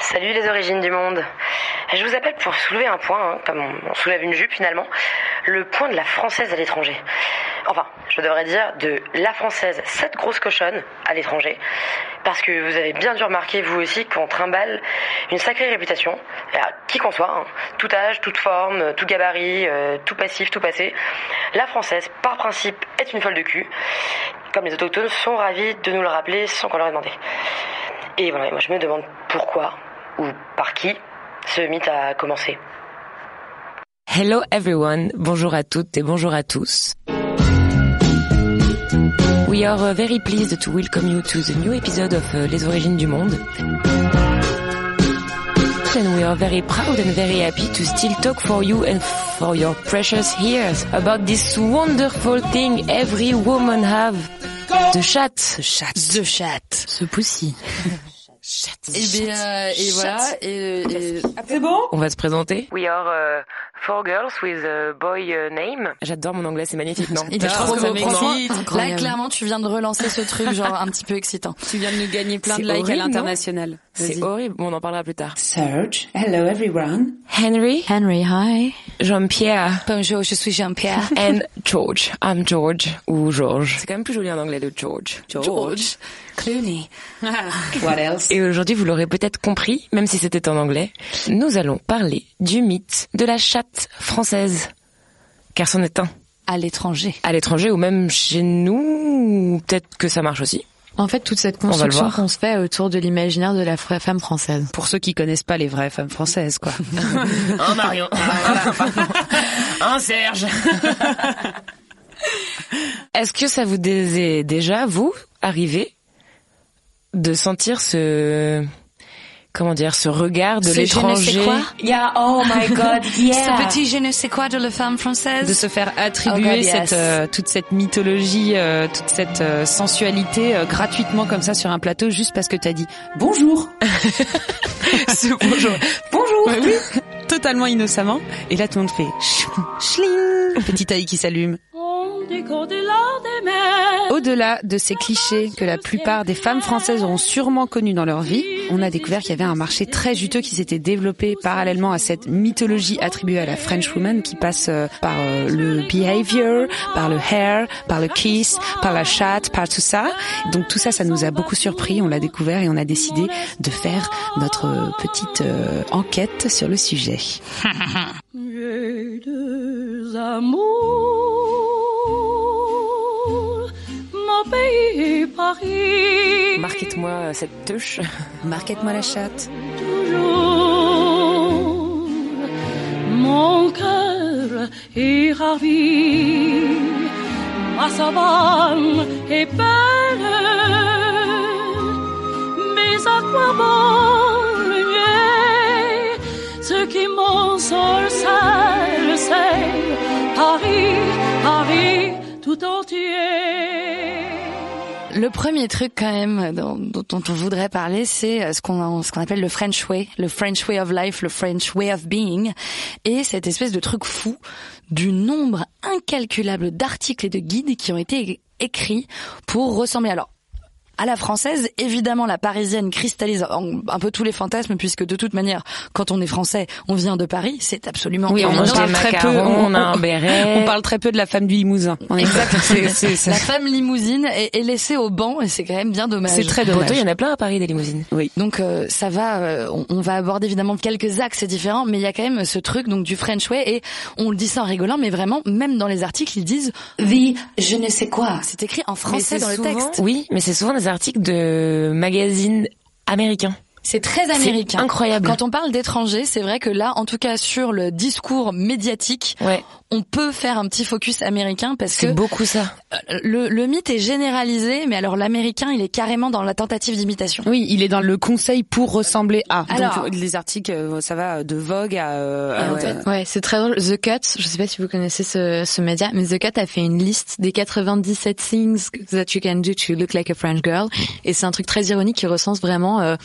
Salut les origines du monde. Je vous appelle pour soulever un point, hein, comme on soulève une jupe finalement, le point de la française à l'étranger. Enfin, je devrais dire de la française, cette grosse cochonne à l'étranger. Parce que vous avez bien dû remarquer, vous aussi, qu'on trimballe une sacrée réputation, qui qu'on soit, hein. tout âge, toute forme, tout gabarit, euh, tout passif, tout passé. La française, par principe, est une folle de cul. Comme les autochtones sont ravis de nous le rappeler sans qu'on leur ait demandé. Et voilà, moi je me demande pourquoi, ou par qui, ce mythe a commencé. Hello everyone, bonjour à toutes et bonjour à tous. We are uh, very pleased to welcome you to the new episode of uh, Les Origines du Monde. And we are very proud and very happy to still talk for you and for your precious ears about this wonderful thing every woman have. The chat. The chat. The chat. Ce poussi. Et, bien, euh, et voilà. Et, et... C'est bon? On va se présenter. We are uh, four girls with a boy uh, name. J'adore mon anglais, c'est magnifique, non Il est Je trop beau. Là, clairement, tu viens de relancer ce truc, genre un petit peu excitant. Tu viens de nous gagner plein C'est de likes horrible, à l'international. C'est Vas-y. horrible, bon, on en parlera plus tard. Serge, hello everyone. Henry, Henry, hi. Jean-Pierre Bonjour, je suis Jean-Pierre. and George. I'm George ou George. C'est quand même plus joli en anglais de George. George. Clooney. What else? Et aujourd'hui, vous l'aurez peut-être compris, même si c'était en anglais, nous allons parler du mythe de la chatte française. Car c'en est un. À l'étranger. À l'étranger ou même chez nous, ou peut-être que ça marche aussi. En fait, toute cette construction qu'on se fait autour de l'imaginaire de la fra- femme française. Pour ceux qui connaissent pas les vraies femmes françaises, quoi. Un Marion. Un Serge. Est-ce que ça vous est déjà, vous, arrivé de sentir ce... Comment dire, ce regard de Ce l'étranger Yeah, oh my god, Ce yeah. petit je ne sais quoi de la femme française. de se faire attribuer Oh God, yes. cette, euh, toute cette mythologie, euh, toute cette euh, sensualité gratuitement comme ça sur un plateau juste parce que t'as dit Bonjour. ce bonjour. bonjour. oui, totalement innocemment. Et là tout le monde fait schling, petit œil qui s'allume. Au-delà de ces clichés que la plupart des femmes françaises auront sûrement connus dans leur vie, on a découvert qu'il y avait un marché très juteux qui s'était développé parallèlement à cette mythologie attribuée à la French woman qui passe euh, par euh, le behavior, par le hair, par le kiss, par la chatte, par tout ça. Donc tout ça, ça nous a beaucoup surpris, on l'a découvert et on a décidé de faire notre euh, petite enquête sur le sujet. J'ai deux amours, Paris. Marquez-moi cette touche. Marquette-moi la chatte. Toujours, mon cœur est ravi, ma savane est belle, mais à quoi bon le nier Ce qui m'ensorcelle, c'est Paris, Paris tout entier. Le premier truc quand même dont, on voudrait parler, c'est euh, ce qu'on appelle le French way, le French way of life, le French way of being, et cette espèce de truc fou du nombre incalculable d'articles et de guides qui ont été écrits pour ressembler. Alors à la française, évidemment, la parisienne cristallise un peu tous les fantasmes, puisque de toute manière, quand on est français, on vient de Paris, c'est absolument Oui, on mange des macarons, on a un béret. On parle très peu de la femme du Limousin. Exact. c'est- c'est- c'est- La femme limousine est, est laissée au banc, et c'est quand même bien dommage. C'est très dommage. il y en a plein à Paris, des limousines. Oui. Donc euh, ça va, euh, on, on va aborder évidemment quelques axes différents, mais il y a quand même ce truc donc du French way et on le dit ça en rigolant, mais vraiment même dans les articles ils disent The je ne sais quoi. c'est écrit en français dans le texte. Oui, mais c'est souvent des articles de magazines américains. C'est très américain. incroyable. Quand on parle d'étrangers, c'est vrai que là, en tout cas sur le discours médiatique, Ouais. On peut faire un petit focus américain parce que C'est beaucoup ça. euh, le, le mythe est généralisé, mais alors l'américain, il est carrément dans la tentative d'imitation. Oui, il est dans le conseil pour ressembler à. Alors- Donc les articles, euh, ça va de Vogue à. euh, en fait, Ouais, c'est très drôle. The Cut, je sais pas si vous connaissez ce, ce média, mais The Cut a fait une liste des 97 things that you can do to look like a French girl. Et c'est un truc très ironique qui recense vraiment euh,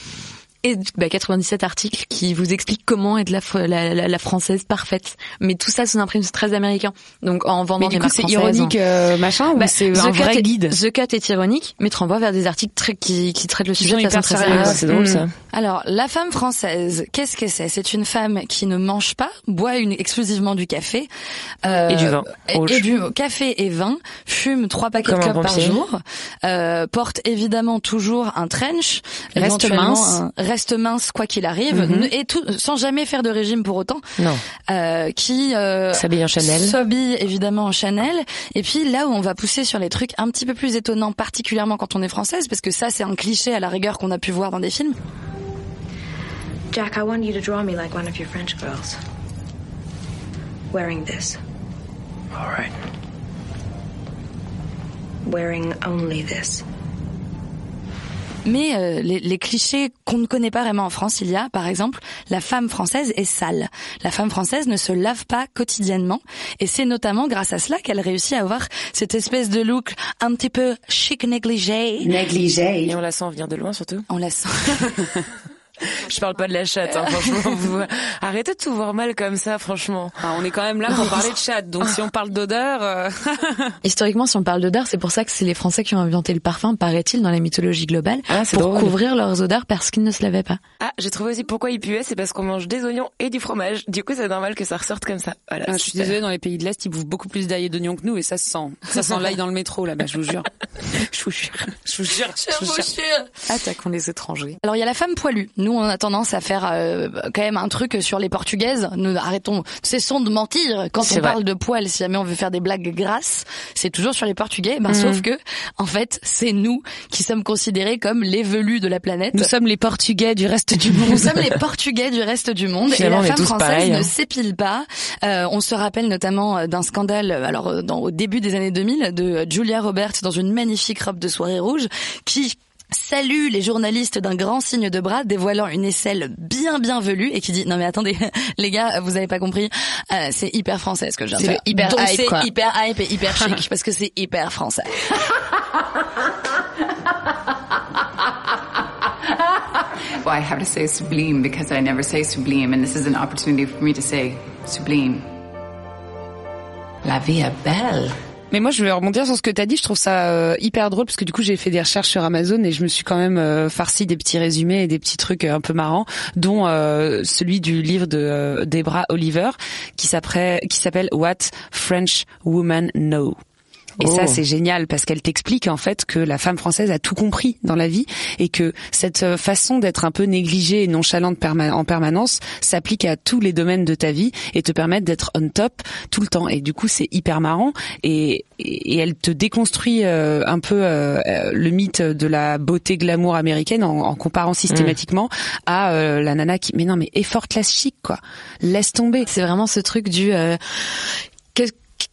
et, bah, 97 articles qui vous expliquent comment être la, la, la, la française parfaite. Mais tout ça sous un prisme très américain. Donc en vendant Mais des coup, marques c'est ironique, euh, machin, ou Bah, c'est The un Cut vrai est- guide? The Cut est ironique, mais te renvoie vers des articles très, qui, qui traitent le sujet de façon très sérieuse. Ah, c'est drôle ça. Alors, la femme française, qu'est-ce que c'est? C'est une femme qui ne mange pas, boit une, exclusivement du café. euh, Et du vin Et, rouge. et du café et vin, fume trois paquets Comme de clopes par jour, euh, porte évidemment toujours un trench, Reste mince. un- reste mince quoi qu'il arrive, Mhm. et tout, sans jamais faire de régime pour autant, Non. euh, qui euh, S'habille en Chanel. S'habille évidemment en Chanel. Et puis là où on va pousser sur les trucs un petit peu plus étonnants, particulièrement quand on est française, parce que ça c'est un cliché à la rigueur qu'on a pu voir dans des films. Jack, I want you to draw me like one of your French girls. Wearing this. All right. Wearing only this. Mais euh, les, les clichés qu'on ne connaît pas vraiment en France, il y a par exemple la femme française est sale. La femme française ne se lave pas quotidiennement et c'est notamment grâce à cela qu'elle réussit à avoir cette espèce de look un petit peu chic négligé. Négligé. Et on la sent venir de loin surtout. On la sent. Je parle pas de la chatte, hein, franchement. Vous... Arrêtez de tout voir mal comme ça, franchement. Ah, on est quand même là pour parler de chat, donc si on parle d'odeur, euh, Historiquement, si on parle d'odeur, c'est pour ça que c'est les Français qui ont inventé le parfum, paraît-il, dans la mythologie globale, Ah, c'est pour drôle. couvrir leurs odeurs parce qu'ils ne se lavaient pas. Ah, j'ai trouvé aussi pourquoi il puait, c'est parce qu'on mange des oignons et du fromage. Du coup, c'est normal que ça ressorte comme ça. Voilà. Ah, je suis désolée, dans les pays de l'Est, ils bouffent beaucoup plus d'ail et d'oignons que nous et ça se sent. Ça sent l'ail dans le métro là-bas, je vous jure. Je vous jure. Je vous jure, je vous jure. Attaquons les étrangers. Alors il y a la femme poilue. Nous on a tendance à faire euh, quand même un truc sur les portugaises. Nous arrêtons, cessons de mentir quand on vrai. parle de poils. Si jamais on veut faire des blagues grasses, c'est toujours sur les portugais. Ben sauf que en fait c'est nous qui sommes considérés comme les velus de la planète. Nous sommes les Portugais du reste du monde. Nous sommes les Portugais du reste du monde Finalement, et la femme française ne hein. s'épile pas. Euh, on se rappelle notamment euh, d'un scandale, alors euh, dans, au début des années 2000, de Julia Roberts dans une magnifique robe de soirée rouge qui salue les journalistes d'un grand signe de bras dévoilant une aisselle bien bien velue et qui dit non mais attendez les gars vous avez pas compris euh, c'est hyper français ce que je viens de C'est hyper Donc hype, c'est quoi. hyper hype et hyper chic parce que c'est hyper français Well, I have to say sublime because I never say sublime, and this is an opportunity for me to say sublime. La vie est belle. Mais moi, je vais rebondir sur ce que t'as dit. Je trouve ça euh, hyper drôle parce que du coup, j'ai fait des recherches sur Amazon et je me suis quand même euh, farci des petits résumés et des petits trucs euh, un peu marrants, dont euh, celui du livre de Debra Oliver qui s'appelle What French Women Know. Et Oh. ça, c'est génial parce qu'elle t'explique en fait que la femme française a tout compris dans la vie et que cette euh, façon d'être un peu négligée et nonchalante en permanence s'applique à tous les domaines de ta vie et te permettent d'être on top tout le temps. Et du coup, c'est hyper marrant et, et, elle te déconstruit euh, un peu euh, le mythe de la beauté glamour américaine en, en comparant systématiquement à euh, la nana qui, mais non, mais effortless chic quoi. Laisse tomber. C'est vraiment ce truc du euh,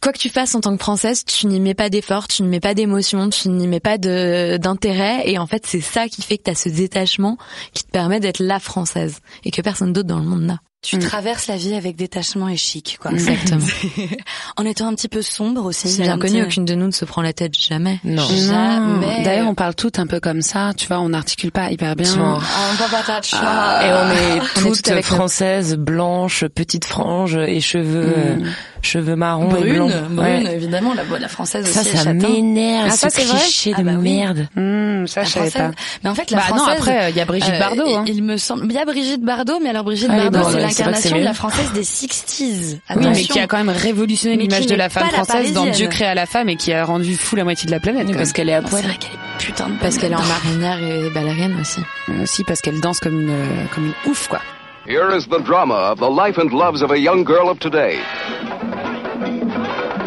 quoi que tu fasses en tant que française, tu n'y mets pas d'effort, tu n'y mets pas d'émotion, tu n'y mets pas de d'intérêt et en fait c'est ça qui fait que tu as ce détachement qui te permet d'être la française et que personne d'autre dans le monde n'a. tu traverses la vie avec détachement et chic quoi Exactement. en étant un petit peu sombre aussi C'est bien connu, aucune de nous ne se prend la tête jamais. Non. Jamais. D'ailleurs, on parle toutes un peu comme ça, tu vois, on n'articule pas hyper bien. Absolument. Ah, on touch. Et on est On est toutes toutes françaises, blanches, petites franges et cheveux, euh, cheveux marrons et brune, blancs. brune, Ouais. évidemment, la, la française Ça, aussi ça m'énerve, Ah, ça, ce c'est vrai cliché Ah de bah oui. merde. Hmm, ça, La je savais française. pas. Mais en fait, la Bah non, française. après, il y a Brigitte euh, Bardot, hein. Il, il me semble, il y a Brigitte Bardot, mais alors Brigitte Ah, Bardot, c'est l'incarnation de la française des 60s. Oui, mais qui a quand même révolutionné l'image de la femme française dans. Dieu créa la femme et qui a rendu fou la moitié de la planète. Parce qu'elle est à C'est poil. vrai qu'elle est putain de Parce qu'elle est en marinière et ballerine aussi. Aussi parce qu'elle danse comme une, comme une ouf, quoi. Here is the drama of the life and loves of a young girl of today.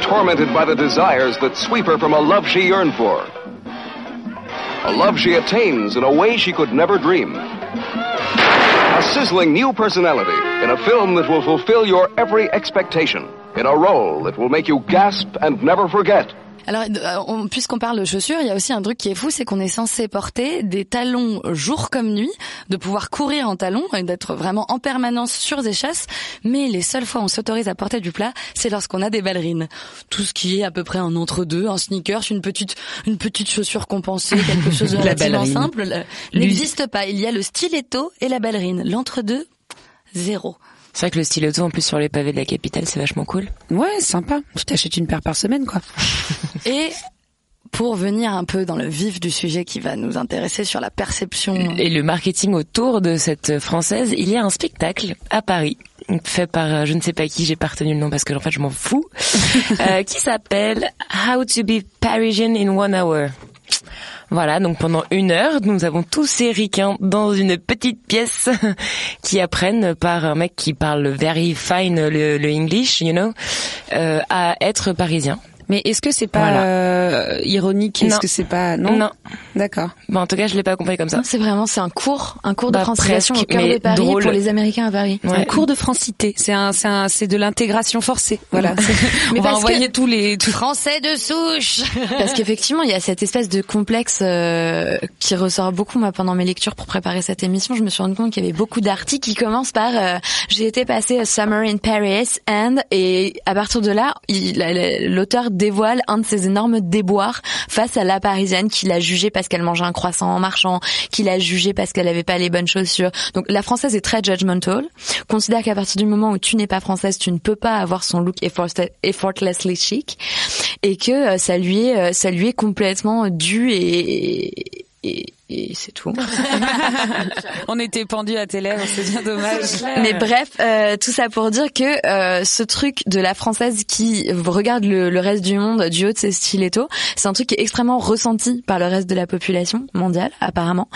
Tormented by the desires that sweep her from a love she yearned for. A love she attains in a way she could never dream. A sizzling new personality in a film that will fulfill your every expectation. In a role that will make you gasp and never forget. Alors, euh, on- puisqu'on parle de chaussures, il y a aussi un truc qui est fou, c'est qu'on est censé porter des talons jour comme nuit, de pouvoir courir en talons et d'être vraiment en permanence sur des chasses. Mais les seules fois où on s'autorise à porter du plat, c'est lorsqu'on a des ballerines. Tout ce qui est à peu près un entre-deux, un sneakers, une petite, une petite chaussure compensée, quelque chose de La relativement simple, le- n'existe pas. Il y a le stiletto et la ballerine. L'entre-deux, zéro. C'est vrai que le styletto en plus sur les pavés de la capitale, c'est vachement cool. Ouais, sympa. Tu t'achètes une paire par semaine, quoi. Et pour venir un peu dans le vif du sujet qui va nous intéresser sur la perception Et le marketing autour de cette française, il y a un spectacle à Paris fait par euh, je ne sais pas qui, j'ai pas retenu le nom parce que en fait je m'en fous, euh, qui s'appelle How to be Parisian in one hour. Voilà, donc pendant une heure, nous avons tous ces ricains dans une petite pièce qui apprennent par un mec qui parle very fine le, English, you know, euh, à être parisien. Mais est-ce que c'est pas Voilà. euh, ironique? Est-ce que c'est pas non? Non. D'accord. Bon, en tout cas, je l'ai pas compris comme ça. Non, c'est vraiment, c'est un cours, un cours de Bah, francisation au cœur de Paris drôle. pour les Américains à Paris. C'est un cours de francité. C'est un, c'est un, c'est de l'intégration forcée. Voilà. Mais On va envoyer tous les. tous- Français de souche. Parce qu'effectivement, il y a cette espèce de complexe euh, qui ressort beaucoup moi pendant mes lectures pour préparer cette émission. Je me suis rendu compte qu'il y avait beaucoup d'articles qui commencent par euh, j'ai été passé a summer in Paris and et à partir de là, il- la- la- l'auteur dévoile un de ses énormes déboires face à la parisienne qui l'a jugée parce qu'elle mangeait un croissant en marchant, qui l'a jugée parce qu'elle avait pas les bonnes chaussures. Donc la française est très judgmental, considère qu'à partir du moment où tu n'es pas française, tu ne peux pas avoir son look effort- effortlessly chic et que euh, ça lui est euh, ça lui est complètement dû et c'est tout. On était pendus à tes lèvres, c'est bien dommage. Mais bref, euh, tout ça pour dire que euh, ce truc de la française qui regarde le, le reste du monde du haut de ses stilettos, c'est un truc qui est extrêmement ressenti par le reste de la population mondiale, apparemment.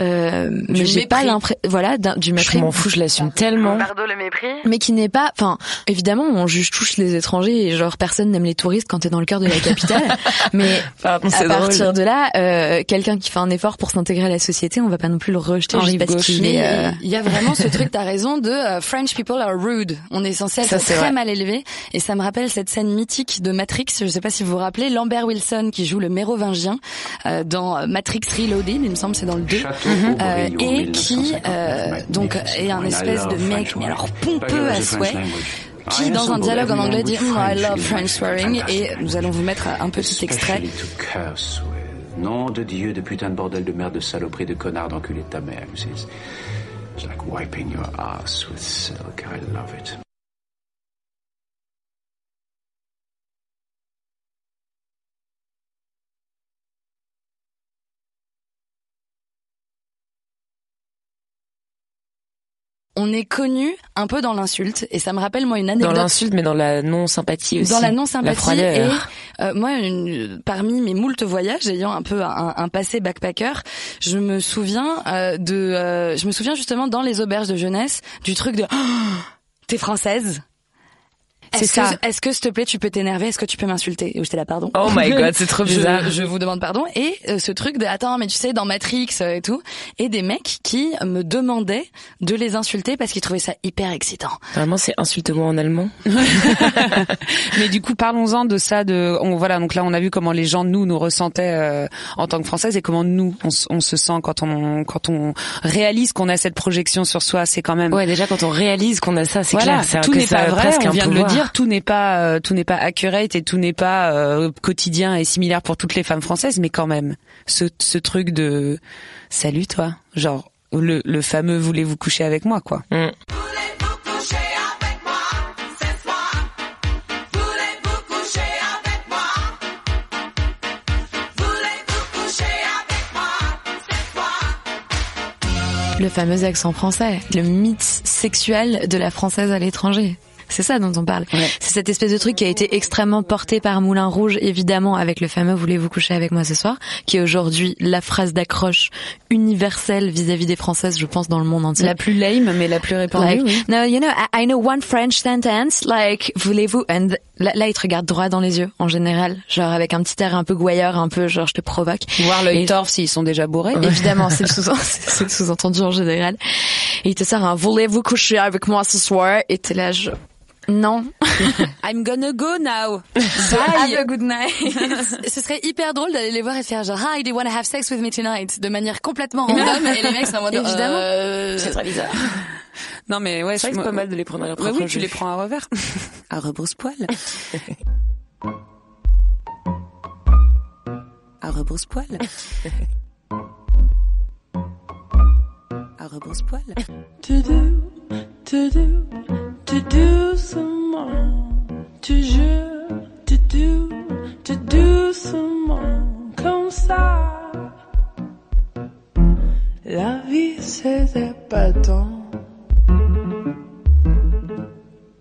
Euh, mais j'ai pas l'impression, voilà, d'un- du Je mépris. m'en fous, je l'assume tellement. Pardon le mépris. mais qui n'est pas, enfin, évidemment, on juge tous les étrangers et genre personne n'aime les touristes quand t'es dans le cœur de la capitale. mais Pardon, à partir drôle. de là, euh, quelqu'un qui fait un effort pour s'intégrer à la société, on va pas non plus le rejeter En juste parce gauche. qu'il est. euh, il y a vraiment ce truc, t'as raison, de euh, French people are rude. On est censé être Ça, très vrai. mal élevé. Et ça me rappelle cette scène mythique de Matrix. Je sais pas si vous vous rappelez, Lambert Wilson qui joue le mérovingien euh, dans Matrix Reloaded, il me semble c'est dans le 2. Euh, et qui euh, donc est un espèce de mec, mais alors pompeux à souhait. Qui, dans un dialogue en anglais, dit Mm, I love French swearing et nous allons vous mettre un petit extrait. Nom de Dieu, de putain de bordel de merde, de saloperie, de connard, d'enculé de ta mère. It's like wiping your ass with silk. I love it. On est connu un peu dans l'insulte et ça me rappelle moi une Dans anecdote. l'insulte, mais dans la non-sympathie aussi. dans la La non-sympathie et froideur. euh, moi une- parmi mes moultes voyages ayant un peu un, un passé backpacker je me souviens euh, de euh, je me souviens justement dans les auberges de jeunesse du truc de Oh, t'es française? C'est Est-ce ça. que, est-ce que s'il te plaît tu peux t'énerver? Est-ce que tu peux m'insulter? Et j'étais là pardon. Oh my god, c'est trop bizarre. Je, vous demande pardon. Et euh, ce truc de attends mais tu sais dans Matrix euh, et tout et des mecs qui me demandaient de les insulter parce qu'ils trouvaient ça hyper excitant. Normalement, c'est insulte-moi en allemand. Mais du coup, parlons-en de ça. De on, voilà, donc là, on a vu comment les gens nous nous ressentaient euh, en tant que françaises et comment nous on, on se sent quand on quand on réalise qu'on a cette projection sur soi. C'est quand même Ouais, déjà quand on réalise qu'on a ça, c'est voilà, clair. tout n'est pas vrai. presque On un vient de le pouvoir. Dire. Tout n'est pas euh, tout n'est pas accurate et tout n'est pas euh, quotidien et similaire pour toutes les femmes françaises. Mais quand même, ce ce truc de salut toi, genre le le fameux voulez-vous coucher avec moi quoi. Mm. Le fameux accent français, le mythe sexuel de la française à l'étranger. C'est ça dont on parle. C'est cette espèce de truc qui a été extrêmement porté par Moulin Rouge, évidemment, avec le fameux Voulez-vous coucher avec moi ce soir, qui est aujourd'hui la phrase d'accroche universelle vis-à-vis des Françaises, je pense, dans le monde entier. La plus lame, mais la plus répandue. Like, oui. no, you know, I, I know one French sentence, like, voulez-vous, and là, là, il te regarde droit dans les yeux, en général, genre avec un petit air un peu gouailleur, un peu, genre, je te provoque. Voir l'œil torse s'ils sont déjà bourrés. Évidemment, c'est le sous-entendu en général. et il te sort un voulez-vous coucher avec moi ce soir? Et t'es là je non. I'm gonna go now. Have a good night. Ce serait hyper drôle d'aller les voir et faire genre Hi, do you wanna have sex with me tonight? de manière complètement random et les mecs sont en mode Évidemment. euh, C'est très bizarre. Non mais ouais, C'est pas mal de les prendre à leur Ouais, propre oui, tu jeu. les prends à revers. à rebrousse-poil. à rebrousse-poil. à rebrousse-poil. To do, to do, to do some more. Toujours, to do, to do some more. Comme ça. La vie, c'est épatant.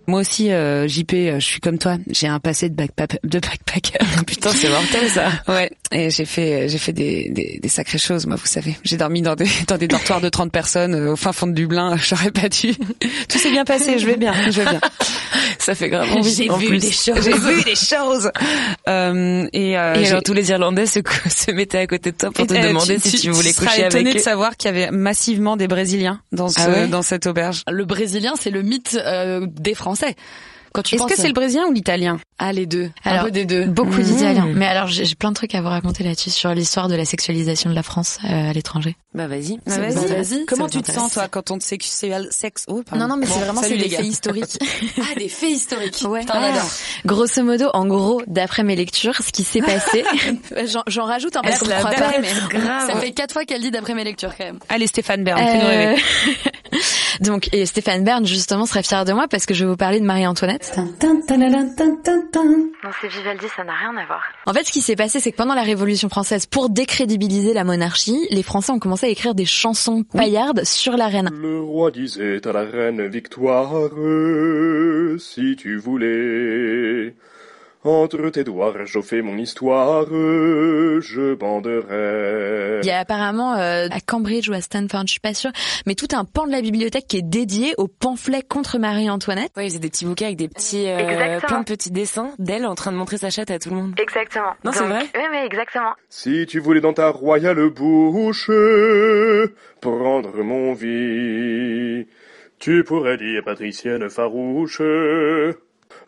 Moi aussi, euh, JP, euh, je suis comme toi. J'ai un passé de backpack, de backpacker. Putain, c'est mortel ça. Ouais, et j'ai fait j'ai fait des, des, des sacrées choses, moi, vous savez. J'ai dormi dans des dans des dortoirs de 30 personnes euh, au fin fond de Dublin. J'aurais pas dû. Tout s'est bien passé. Je vais bien. Je vais bien. Ça fait grave envie. J'ai en vu plus. des choses. J'ai vu des choses. Euh, et euh, Et alors tous les Irlandais se, se mettaient à côté de toi pour te Eh, demander si tu voulais seras coucher étonné avec de eux. savoir qu'il y avait massivement des Brésiliens dans ce, Ah ouais dans cette auberge. Le brésilien, c'est le mythe euh, des Français. Est-ce que c'est le brésilien ou l'italien? Ah les deux. Alors, un peu des deux. Beaucoup Mmh. d'Italiens. Mais alors, j'ai plein de trucs à vous raconter là-dessus sur l'histoire de la sexualisation de la France euh, à l'étranger. Bah vas-y. Ah, Ça vas-y, vas-y. Comment tu te sens toi quand on te sexuel sexe oh. Non, non, mais Bon, c'est vraiment c'est des faits historiques. Ah des faits historiques. Ouais. Putain, adore. Grosso modo, en gros, d'après mes lectures, ce qui s'est passé, J'en- rajoute un parce Elle croit pas, mais grave. ça fait quatre fois qu'elle dit d'après mes lectures quand même. Allez Stéphane Bern, fais-nous Euh, rêver. Donc, et Stéphane Bern, justement, serait fier de moi parce que je vais vous parler de Marie-Antoinette. Non, c'est Vivaldi, ça n'a rien à voir. En fait, ce qui s'est passé, c'est que pendant la Révolution française, pour décrédibiliser la monarchie, les Français ont commencé à écrire des chansons paillardes sur la reine. Le roi disait à la reine Victoire, si tu voulais, entre tes doigts réchauffer mon histoire, je banderais. Il y a apparemment euh, à Cambridge ou à Stanford, je suis pas sûre, mais tout un pan de la bibliothèque qui est dédié aux pamphlets contre Marie-Antoinette. Ouais, ils faisaient des petits bouquets avec des petits, euh, Exactement. plein de petits dessins d'elle en train de montrer sa chatte à tout le monde. Exactement. Non, c'est vrai Oui, oui, exactement. Si tu voulais dans ta royale bouche prendre mon vie, tu pourrais dire patricienne farouche.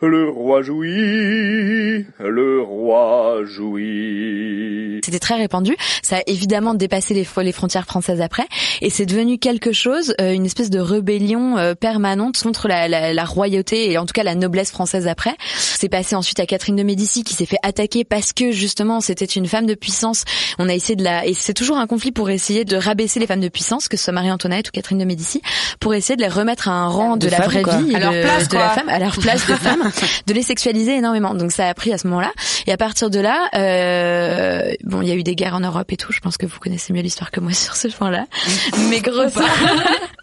Le roi jouit, le roi jouit. C'était très répandu. Ça a évidemment dépassé les, frontières françaises après, et c'est devenu quelque chose, euh, une espèce de rébellion euh, permanente contre la, la, la royauté et en tout cas la noblesse française après. C'est passé ensuite à Catherine de Médicis qui s'est fait attaquer parce que justement c'était une femme de puissance. On a essayé de la, et c'est toujours un conflit pour essayer de rabaisser les femmes de puissance, que ce soit Marie-Antoinette ou Catherine de Médicis, pour essayer de les remettre à un rang de, De la vraie quoi. vie, et À leur de, place, de la femme, à leur place de femme, de les sexualiser énormément. Donc ça a pris à ce moment-là. Et à partir de là, euh, bon, il y a eu des guerres en Europe et tout. Je pense que vous connaissez mieux l'histoire que moi sur ce point-là. Mais grosso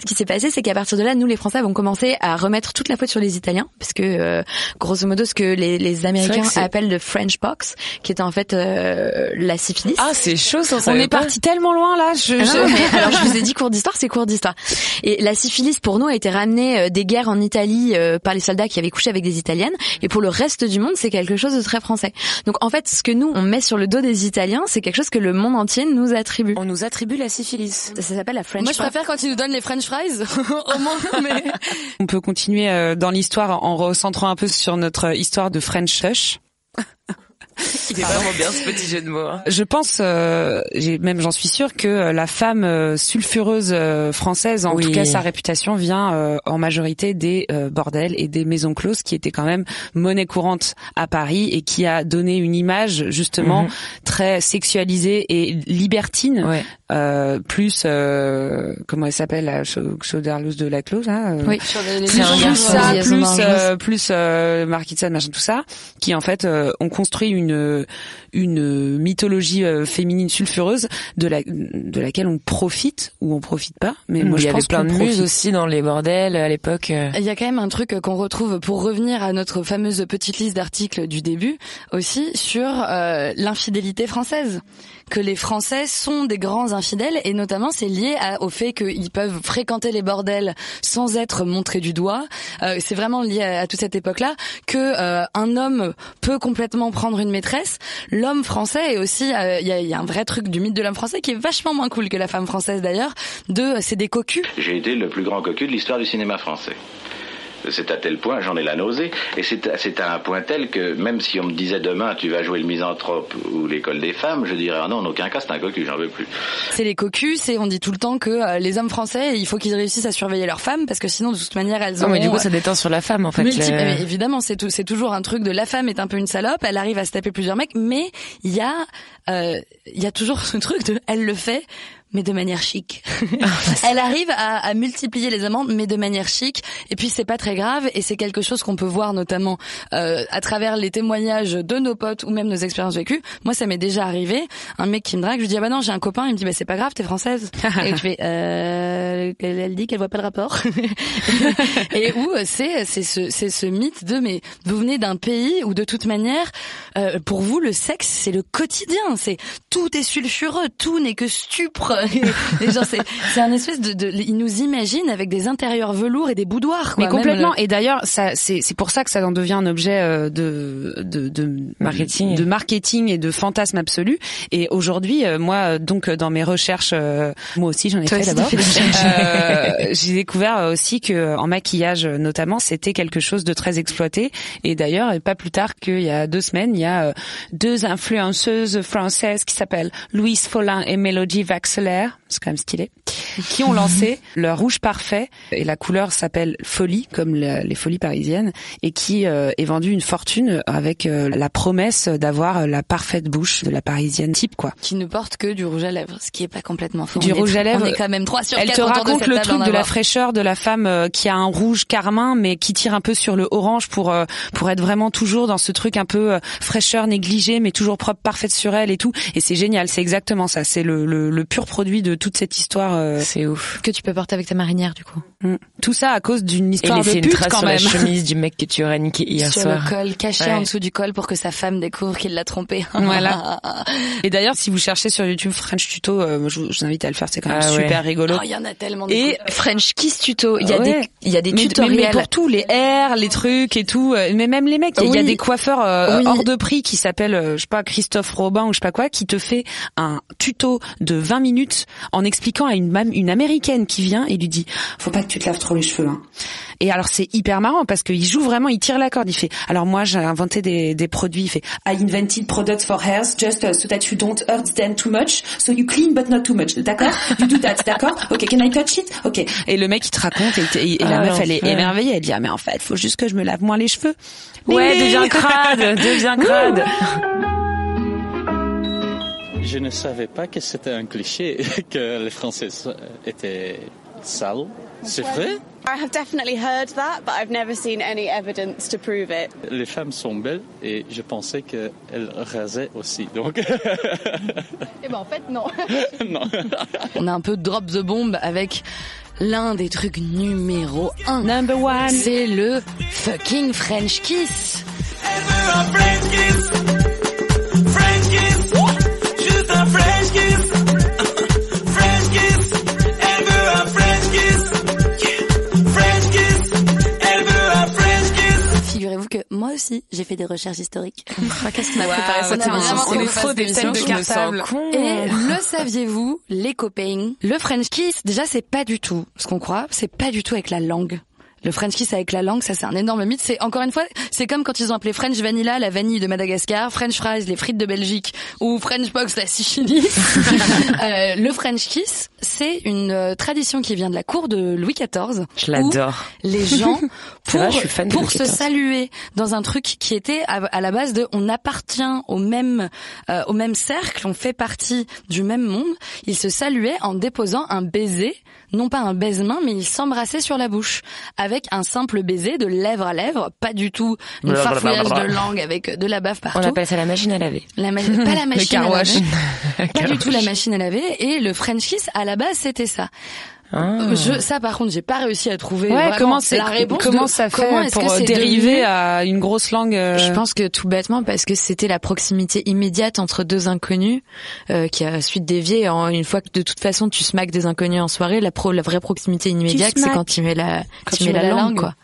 Ce qui s'est passé, c'est qu'à partir de là, nous, les Français, avons commencé à remettre toute la faute sur les Italiens, parce que euh, grosso modo, ce que les, les Américains appellent le French pox, qui est en fait euh, la syphilis. Ah, c'est chaud, ça, On est parti tellement loin là. Je, Ah non, je- non, mais alors je vous ai dit cours d'histoire, c'est cours d'histoire. Et la syphilis pour nous a été ramenée euh, des guerres en Italie euh, par les soldats qui avaient couché avec des Italiennes, et pour le reste du monde, c'est quelque chose de très français. Donc en fait, ce que nous on met sur le dos des Italiens, c'est quelque chose que le monde entier nous attribue. On nous attribue la syphilis. Ça, ça s'appelle la French. Moi je préfère quand ils nous donnent les French On peut continuer euh, dans l'histoire en recentrant un peu sur notre histoire de French Hush. Il est vraiment bien ce petit jeu de mots. hein. Je pense, euh, j'ai- même j'en suis sûre, que euh, la femme euh, sulfureuse euh, française, en Oui. tout cas sa réputation, vient euh, en majorité des euh, bordels et des maisons closes, qui étaient quand même monnaie courante à Paris et qui a donné une image justement Mhm. très sexualisée et libertine, Ouais. euh, plus euh, comment elle s'appelle, la Chau- Chauderlouse de la Close, euh, Oui. Sur les, les plus, plus ça, plus euh, plus euh, Marquis de Sade, machin tout ça, qui en fait euh, ont construit une une mythologie euh, féminine sulfureuse de la de laquelle on profite ou on profite pas. Mais moi il je y avait pense plein qu'on de profite. muses aussi dans les bordels à l'époque. euh. Il y a quand même un truc qu'on retrouve pour revenir à notre fameuse petite liste d'articles du début aussi sur euh, l'infidélité française. Que les Français sont des grands infidèles et notamment c'est lié au fait qu'ils peuvent fréquenter les bordels sans être montrés du doigt. Euh, c'est vraiment lié à, toute cette époque-là que euh, un homme peut complètement prendre une maîtresse. L'homme français est aussi, euh, il y, a, y a un vrai truc du mythe de l'homme français qui est vachement moins cool que la femme française d'ailleurs. De, c'est des cocus. J'ai été le plus grand cocu de l'histoire du cinéma français. C'est à tel point, j'en ai la nausée, et c'est c'est à un point tel que même si on me disait demain tu vas jouer le misanthrope ou l'école des femmes, je dirais ah non, en aucun cas c'est un cocu, j'en veux plus. C'est les cocus et on dit tout le temps que euh, les hommes français, il faut qu'ils réussissent à surveiller leurs femmes parce que sinon de toute manière elles Non, ont. mais du coup, ça détend sur la femme, en fait. Multiple- évidemment, c'est tout, c'est toujours un truc de la femme est un peu une salope, elle arrive à se taper plusieurs mecs, mais il y a, euh, il y a toujours ce truc de, elle le fait, mais de manière chic. elle arrive à, à multiplier les amendes, mais de manière chic. Et puis c'est pas très grave, et c'est quelque chose qu'on peut voir notamment euh, à travers les témoignages de nos potes ou même nos expériences vécues. Moi, ça m'est déjà arrivé. Un mec qui me drague, je lui dis ah bah non, j'ai un copain, il me dit bah c'est pas grave, t'es française. et je fais euh, elle elle dit qu'elle voit pas le rapport. et où euh, c'est c'est ce c'est ce mythe de mais vous venez d'un pays où de toute manière euh, pour vous le sexe c'est le quotidien c'est tout est sulfureux tout n'est que stupre Et- et genre c'est c'est un espèce de, de ils nous imaginent avec des intérieurs velours et des boudoirs quoi. Mais complètement. le- Et d'ailleurs, ça, c'est, c'est pour ça que ça en devient un objet euh, de, de, de Marketing. de marketing et de fantasme absolu. Et aujourd'hui, euh, moi, euh, donc euh, dans mes recherches, euh, moi aussi, j'en ai Toi fait d'abord. Euh, j'ai découvert euh, aussi que euh, en maquillage, euh, notamment, c'était quelque chose de très exploité. Et d'ailleurs, pas plus tard qu'il y a deux semaines, il y a euh, deux influenceuses françaises qui s'appellent Louise Follin et Mélodie C'est quand même stylé, qui ont lancé leur rouge parfait et la couleur s'appelle Folie, comme la- les folies parisiennes, et qui euh, est vendu une fortune avec euh, la promesse d'avoir la parfaite bouche de la parisienne type, quoi. qui ne porte que du rouge à lèvres, ce qui est pas complètement faux. Du On est- rouge à lèvres. On est quand même trois sur Elle te de raconte le truc de la fraîcheur de la femme euh, qui a un rouge carmin mais qui tire un peu sur le orange pour pour être vraiment toujours dans ce truc un peu fraîcheur négligé mais toujours propre parfaite sur elle et tout et c'est génial c'est exactement ça c'est le, le le pur produit de toute cette histoire euh, C'est ouf. Que tu peux porter avec ta marinière, du coup. mm. tout ça à cause d'une Et histoire laisser de une pute trace quand sur même la chemise du mec que tu aurais niqué hier sur soir. le col, caché Ouais. en dessous du col pour que sa femme découvre qu'il l'a trompé. Voilà. et d'ailleurs si vous cherchez sur YouTube French tuto euh, je, vous- je vous invite à le faire c'est quand même Ah ouais. super rigolo Oh, il y en a tellement. de et. French Kiss tuto. Il y a Ouais. des, il y a des mais, tutoriels. mais pour tout, les airs, les trucs et tout. euh, Mais même les mecs, il y a- y, des coiffeurs euh, Oui. hors de prix qui s'appellent, euh, je sais pas, Christophe Robin ou je sais pas quoi, qui te fait un tuto de 20 minutes en expliquant à une, une américaine qui vient et lui dit, faut pas que tu te laves trop les cheveux. Hein. Et alors c'est hyper marrant parce qu'il joue vraiment, il tire la corde. Il fait, alors moi j'ai inventé des, des produits. Il fait, I invented products for hairs just uh, so that you don't hurt them too much, so you clean but not too much. D'accord? You do that, d'accord? Ok, can I touch it? Ok. Et le mec il te raconte et, et- et la Ah, meuf elle est émerveillée. Elle dit ah mais en fait faut juste que je me lave moins les cheveux. Ouais, deviens crade, deviens crade. Je ne savais pas que c'était un cliché que les Français étaient sales. C'est vrai? I have definitely heard that, but I've never seen any evidence to prove it. Les femmes sont belles et je pensais qu'elles rasaient aussi. Donc, Eh ben en fait non. non. On a un peu drop the bomb avec l'un des trucs numéro un. Number one. C'est le fucking French kiss. Des recherches historiques. Qu'est-ce qu'on a préparé On cette émission vraiment On est trop des de cartable. Et le saviez-vous, les copains, le French kiss, déjà c'est pas du tout ce qu'on croit, c'est pas du tout avec la langue. Le French kiss avec la langue, ça c'est un énorme mythe. C'est encore une fois, c'est comme quand ils ont appelé French vanilla la vanille de Madagascar, French fries les frites de Belgique ou French box la Sicile. Euh, le French kiss, c'est une euh, tradition qui vient de la cour de Louis XIV. Je l'adore. Les gens pour vrai, je suis fan de pour se saluer dans un truc qui était à, à la base de on appartient au même euh, au même cercle, on fait partie du même monde. Ils se saluaient en déposant un baiser, non pas un baise-main, mais ils s'embrassaient sur la bouche avec un simple baiser de lèvre à lèvre, pas du tout une farfouillage de langue avec de la bave partout. On appelle ça la machine à laver. La ma- pas la machine car à laver. Pas du tout la machine à laver. Et le French kiss, à la base, c'était ça. Ah. Je, ça par contre, j'ai pas réussi à trouver Ouais, comment c'est la réponse. comment de ça comment fait est-ce que pour c'est dériver à une grosse langue euh, Je pense que tout bêtement parce que c'était la proximité immédiate entre deux inconnus euh, qui a ensuite dévié. En, une fois que de toute façon tu smacks des inconnus en soirée, la pro, la vraie proximité immédiate, c'est quand tu mets la, Quand tu mets la, langue, quoi.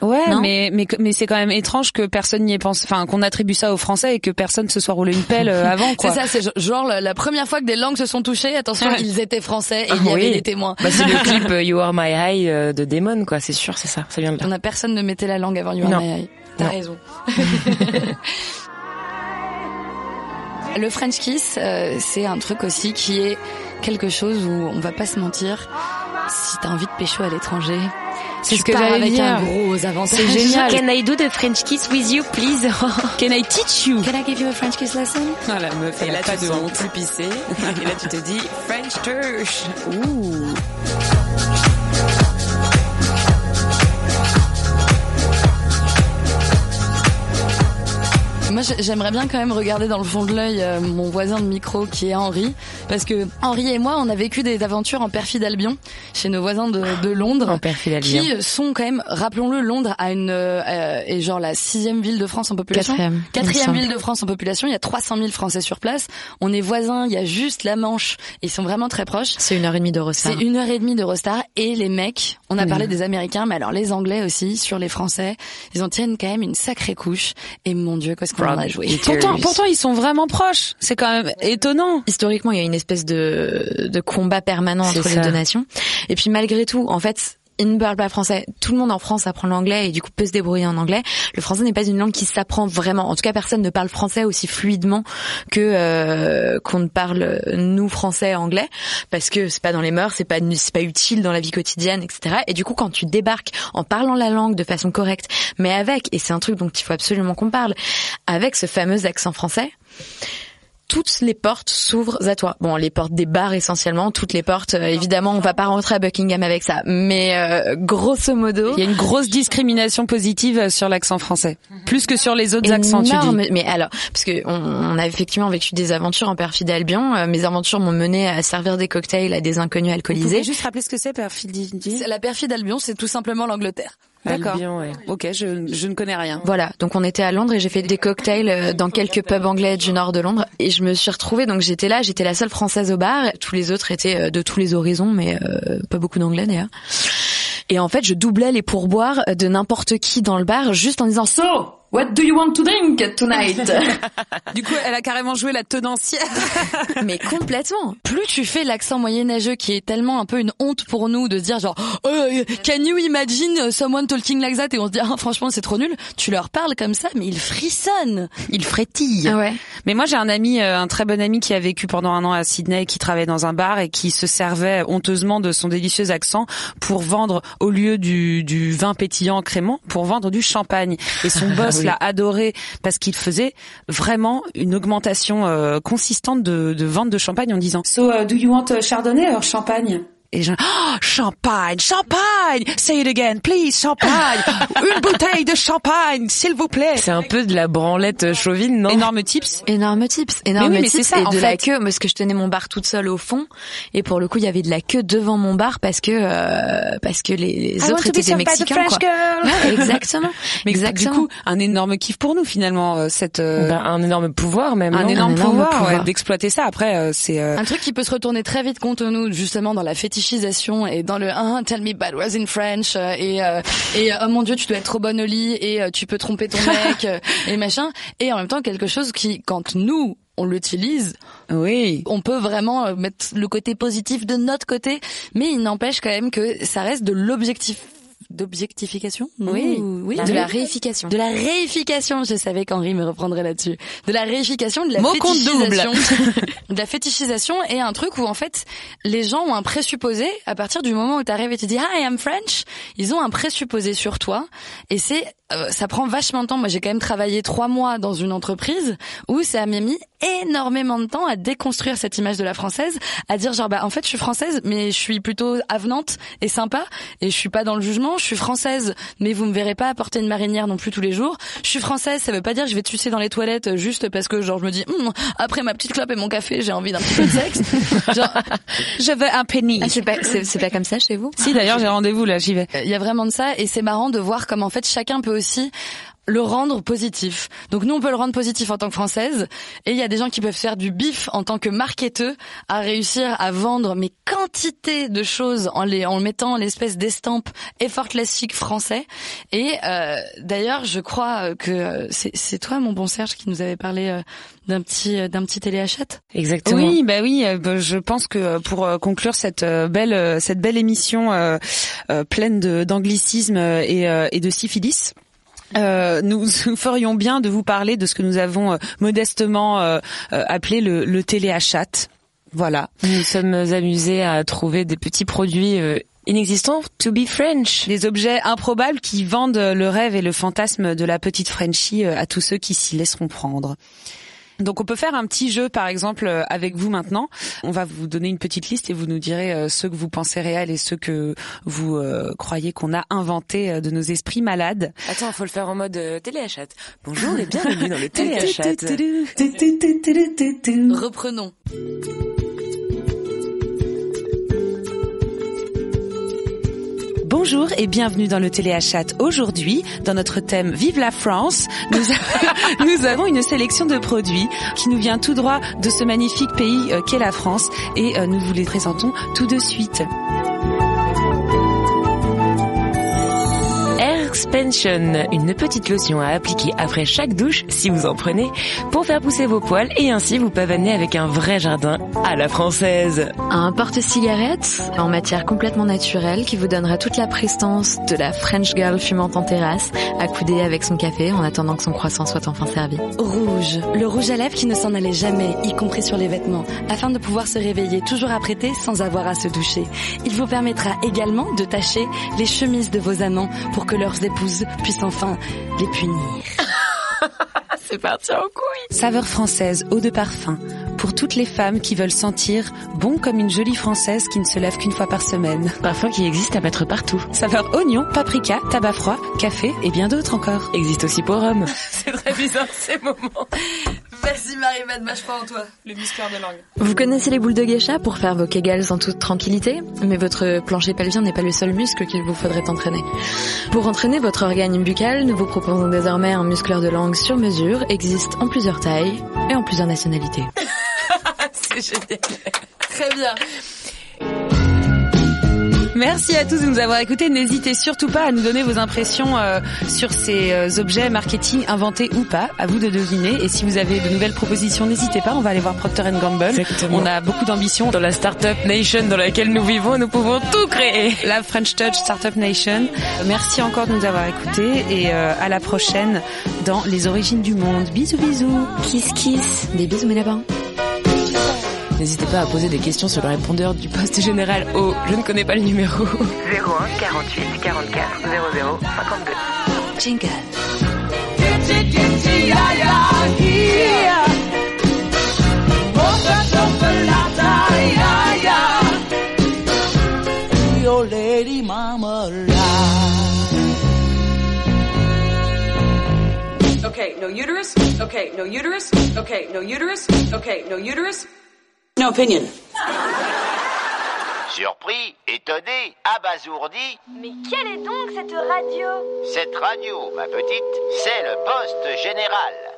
Ouais, Non mais mais mais c'est quand même étrange que personne n'y ait pensé, enfin qu'on attribue ça aux Français et que personne se soit roulé une pelle euh, avant quoi. C'est ça, c'est genre la, la première fois que des langues se sont touchées. Attention, Ouais. ils étaient français et Ah il y avait des témoins. Bah, c'est le clip euh, You Are My High euh, de Damon, quoi. C'est sûr, c'est ça. Ça vient de là. On a personne ne mettait la langue avant You Are Non. My Eye. T'as raison. Le French kiss, euh, c'est un truc aussi qui est quelque chose où on va pas se mentir. Si t'as envie de pécho à l'étranger, C'est ce que pars j'allais avec dire. un gros avantage. C'est génial. Can I do the French kiss with you, please? Can I teach you? Can I give you a French kiss lesson? Ah, la meuf, elle Et là, a pas tu de honte. plus. Et là, tu te dis French touch. Ouh. Moi, j'ai- j'aimerais bien quand même regarder dans le fond de l'œil euh, mon voisin de micro qui est Henri, parce que Henri et moi, on a vécu des aventures en perfide Albion chez nos voisins de, de Londres, En qui sont quand même, rappelons-le, Londres a une euh, est genre la sixième ville de France en population, Quatrième, quatrième ville de France en population. Il y a 300 000 Français sur place. On est voisins. Il y a juste la Manche. Ils sont vraiment très proches. C'est une heure et demie d'Eurostar. C'est une heure et demie d'Eurostar et les mecs, on a Oui. parlé des Américains, mais alors les Anglais aussi sur les Français, ils en tiennent quand même une sacrée couche. Et mon Dieu, qu'est-ce qu'on en a joué Pourtant, pourtant, ils sont vraiment proches. C'est quand même étonnant. Historiquement, il y a une espèce de, de combat permanent entre ça. les deux nations. Et puis malgré tout, en fait, ils ne parlent pas français. Tout le monde en France apprend l'anglais et du coup peut se débrouiller en anglais. Le français n'est pas une langue qui s'apprend vraiment. En tout cas, personne ne parle français aussi fluidement que euh, qu'on ne parle nous français anglais parce que c'est pas dans les mœurs, c'est pas c'est pas utile dans la vie quotidienne, etc. Et du coup, quand tu débarques en parlant la langue de façon correcte, mais avec et c'est un truc dont il faut absolument qu'on parle, avec ce fameux accent français toutes les portes s'ouvrent à toi. Bon, les portes des bars essentiellement, toutes les portes. euh, évidemment, on va pas rentrer à Buckingham avec ça, mais euh, grosso modo, Il y a une grosse discrimination positive sur l'accent français, plus que sur les autres accents. Tu dis. Mais alors, parce que on, on a effectivement vécu des aventures en perfide Albion. Euh, mes aventures m'ont mené à servir des cocktails à des inconnus Vous alcoolisés. pouvez juste rappeler ce que c'est, perfidie La perfide Albion, c'est tout simplement l'Angleterre. D'accord. Albion, ouais. Ok, je, je ne connais rien. Voilà, donc on était à Londres et j'ai fait des cocktails euh, dans quelques pubs anglais du nord de Londres et je me suis retrouvée donc j'étais là, j'étais la seule française au bar, tous les autres étaient euh, de tous les horizons mais euh, pas beaucoup d'anglais d'ailleurs. Et en fait, je doublais les pourboires de n'importe qui dans le bar juste en disant "So, what do you want to drink tonight?" Du coup, elle a carrément joué la tenancière. Mais complètement. Plus tu fais l'accent moyenâgeux qui est tellement un peu une honte pour nous de dire genre oh, euh, can you imagine someone talking like that? Et on se dit ah, franchement c'est trop nul. Tu leur parles comme ça mais ils frissonnent, ils frétillent. Ah ouais. Mais moi, j'ai un ami, euh, un très bon ami qui a vécu pendant un an à Sydney, qui travaillait dans un bar et qui se servait honteusement de son délicieux accent pour vendre, au lieu du, du vin pétillant crémant, pour vendre du champagne. Et son boss oui. l'a adoré parce qu'il faisait vraiment une augmentation euh, consistante de, de vente de champagne en disant So, uh, do you want uh, Chardonnay or champagne? Et je, oh, champagne, champagne, say it again, please, champagne, une bouteille de champagne, s'il vous plaît. C'est un peu de la branlette chauvine, non? Énorme tips. Énorme tips, énorme Mais oui, mais tips c'est ça, et en de la queue parce que je tenais mon bar toute seule au fond et pour le coup il y avait de la queue devant mon bar parce que euh, parce que les, les I autres étaient des mexicains quoi. girl. Ouais, exactement. Mais exactement. du coup, un énorme kiff pour nous finalement euh, cette euh, Ben, un énorme pouvoir même. un, non? énorme Un énorme pouvoir, pouvoir. ouais, d'exploiter ça. Après, euh, c'est euh, Un truc qui peut se retourner très vite contre nous, justement dans la fétichisation et dans le ah, tell me bad words in French euh, et euh, et euh, oh mon dieu tu dois être trop bonne au lit et tu peux tromper ton mec et machin et en même temps quelque chose qui quand nous on l'utilise, oui. on peut vraiment mettre le côté positif de notre côté, mais il n'empêche quand même que ça reste de l'objectif d'objectification Oui. De la réification. de la réification, je savais qu'Henri me reprendrait là-dessus. De la réification, de la Mot fétichisation. de la fétichisation et un truc où en fait, les gens ont un présupposé à partir du moment où tu arrives et tu dis Hi, I'm French. Ils ont un présupposé sur toi et c'est euh, ça prend vachement de temps. Moi, j'ai quand même travaillé trois mois dans une entreprise où ça m'a mis énormément de temps à déconstruire cette image de la française, à dire genre bah en fait je suis française mais je suis plutôt avenante et sympa et je suis pas dans le jugement. Je suis française mais vous me verrez pas porter une marinière non plus tous les jours. Je suis française, ça veut pas dire que je vais sucer dans les toilettes juste parce que genre je me dis Hum, après ma petite clope et mon café, j'ai envie d'un petit peu de sexe. Genre, je veux un penny. Ah, c'est pas, c'est pas comme ça chez vous? Si d'ailleurs j'ai rendez-vous là, j'y vais. Il y a vraiment de ça et c'est marrant de voir comme en fait chacun peut aussi le rendre positif. Donc nous on peut le rendre positif en tant que française et il y a des gens qui peuvent faire du bif en tant que marketeur à réussir à vendre mes quantités de choses en les en mettant l'espèce d'estampe effortless chic français et euh, d'ailleurs je crois que euh, c'est c'est toi mon bon Serge qui nous avait parlé euh, d'un petit euh, d'un petit téléachat Exactement. Oui, bah oui, bah, je pense que pour conclure cette belle cette belle émission euh, pleine d'anglicisme et, et de syphilis. Euh, nous, nous ferions bien de vous parler de ce que nous avons euh, modestement euh, euh, appelé le, le téléachat. Voilà. Nous sommes amusés à trouver des petits produits euh, inexistants to be French. Des objets improbables qui vendent le rêve et le fantasme de la petite Frenchie à tous ceux qui s'y laisseront prendre. Donc on peut faire un petit jeu par exemple euh, avec vous maintenant. On va vous donner une petite liste et vous nous direz euh, ceux que vous pensez réels et ceux que vous euh, croyez qu'on a inventés euh, de nos esprits malades. Attends, faut le faire en mode euh, téléachat. Bonjour et bienvenue dans le téléachat. Reprenons. Bonjour et bienvenue dans le téléachat. Aujourd'hui, dans notre thème Vive la France, nous, nous avons une sélection de produits qui nous vient tout droit de ce magnifique pays euh, qu'est la France et euh, nous vous les présentons tout de suite. Expansion, une petite lotion à appliquer après chaque douche, si vous en prenez, pour faire pousser vos poils et ainsi vous pavaner avec un vrai jardin à la française. Un porte-cigarette en matière complètement naturelle qui vous donnera toute la prestance de la French girl fumante en terrasse, accoudée avec son café en attendant que son croissant soit enfin servi. Rouge, le rouge à lèvres qui ne s'en allait jamais, y compris sur les vêtements, afin de pouvoir se réveiller toujours apprêté sans avoir à se doucher. Il vous permettra également de tacher les chemises de vos amants pour que leurs épouses puissent enfin les punir. C'est parti en couille. Saveur française, eau de parfum, pour toutes les femmes qui veulent sentir bon comme une jolie française qui ne se lève qu'une fois par semaine. Parfum qui existe à mettre partout. Saveur oignon, paprika, tabac froid, café et bien d'autres encore. Existe aussi pour hommes. C'est très bizarre ces moments. Vas-y Marie-Mad, mâche pas en toi, le muscleur de langue. Vous connaissez les boules de geisha pour faire vos kegels en toute tranquillité, mais votre plancher pelvien n'est pas le seul muscle qu'il vous faudrait entraîner. Pour entraîner votre organe buccal, nous vous proposons désormais un muscleur de langue sur mesure, existe en plusieurs tailles et en plusieurs nationalités. C'est génial. Très bien. Merci à tous de nous avoir écoutés. N'hésitez surtout pas à nous donner vos impressions euh, sur ces euh, objets marketing inventés ou pas. À vous de deviner. Et si vous avez de nouvelles propositions, n'hésitez pas. On va aller voir Procter Gamble. Exactement. On a beaucoup d'ambition. Dans la startup nation dans laquelle nous vivons, nous pouvons tout créer. La French Touch Startup Nation. Merci encore de nous avoir écoutés et euh, à la prochaine dans Les Origines du Monde. Bisous bisous. Kiss kiss. Des bisous mes lapins. N'hésitez pas à poser des questions sur le répondeur du poste général au je ne connais pas le numéro. 01 48 44 00 52. Jingle. Your lady mama Okay, no uterus. Okay, no uterus. Okay, no uterus. Okay, no uterus. No opinion. Surpris, étonné, abasourdi, Mais quelle est donc cette radio? Cette radio, ma petite, c'est le poste général.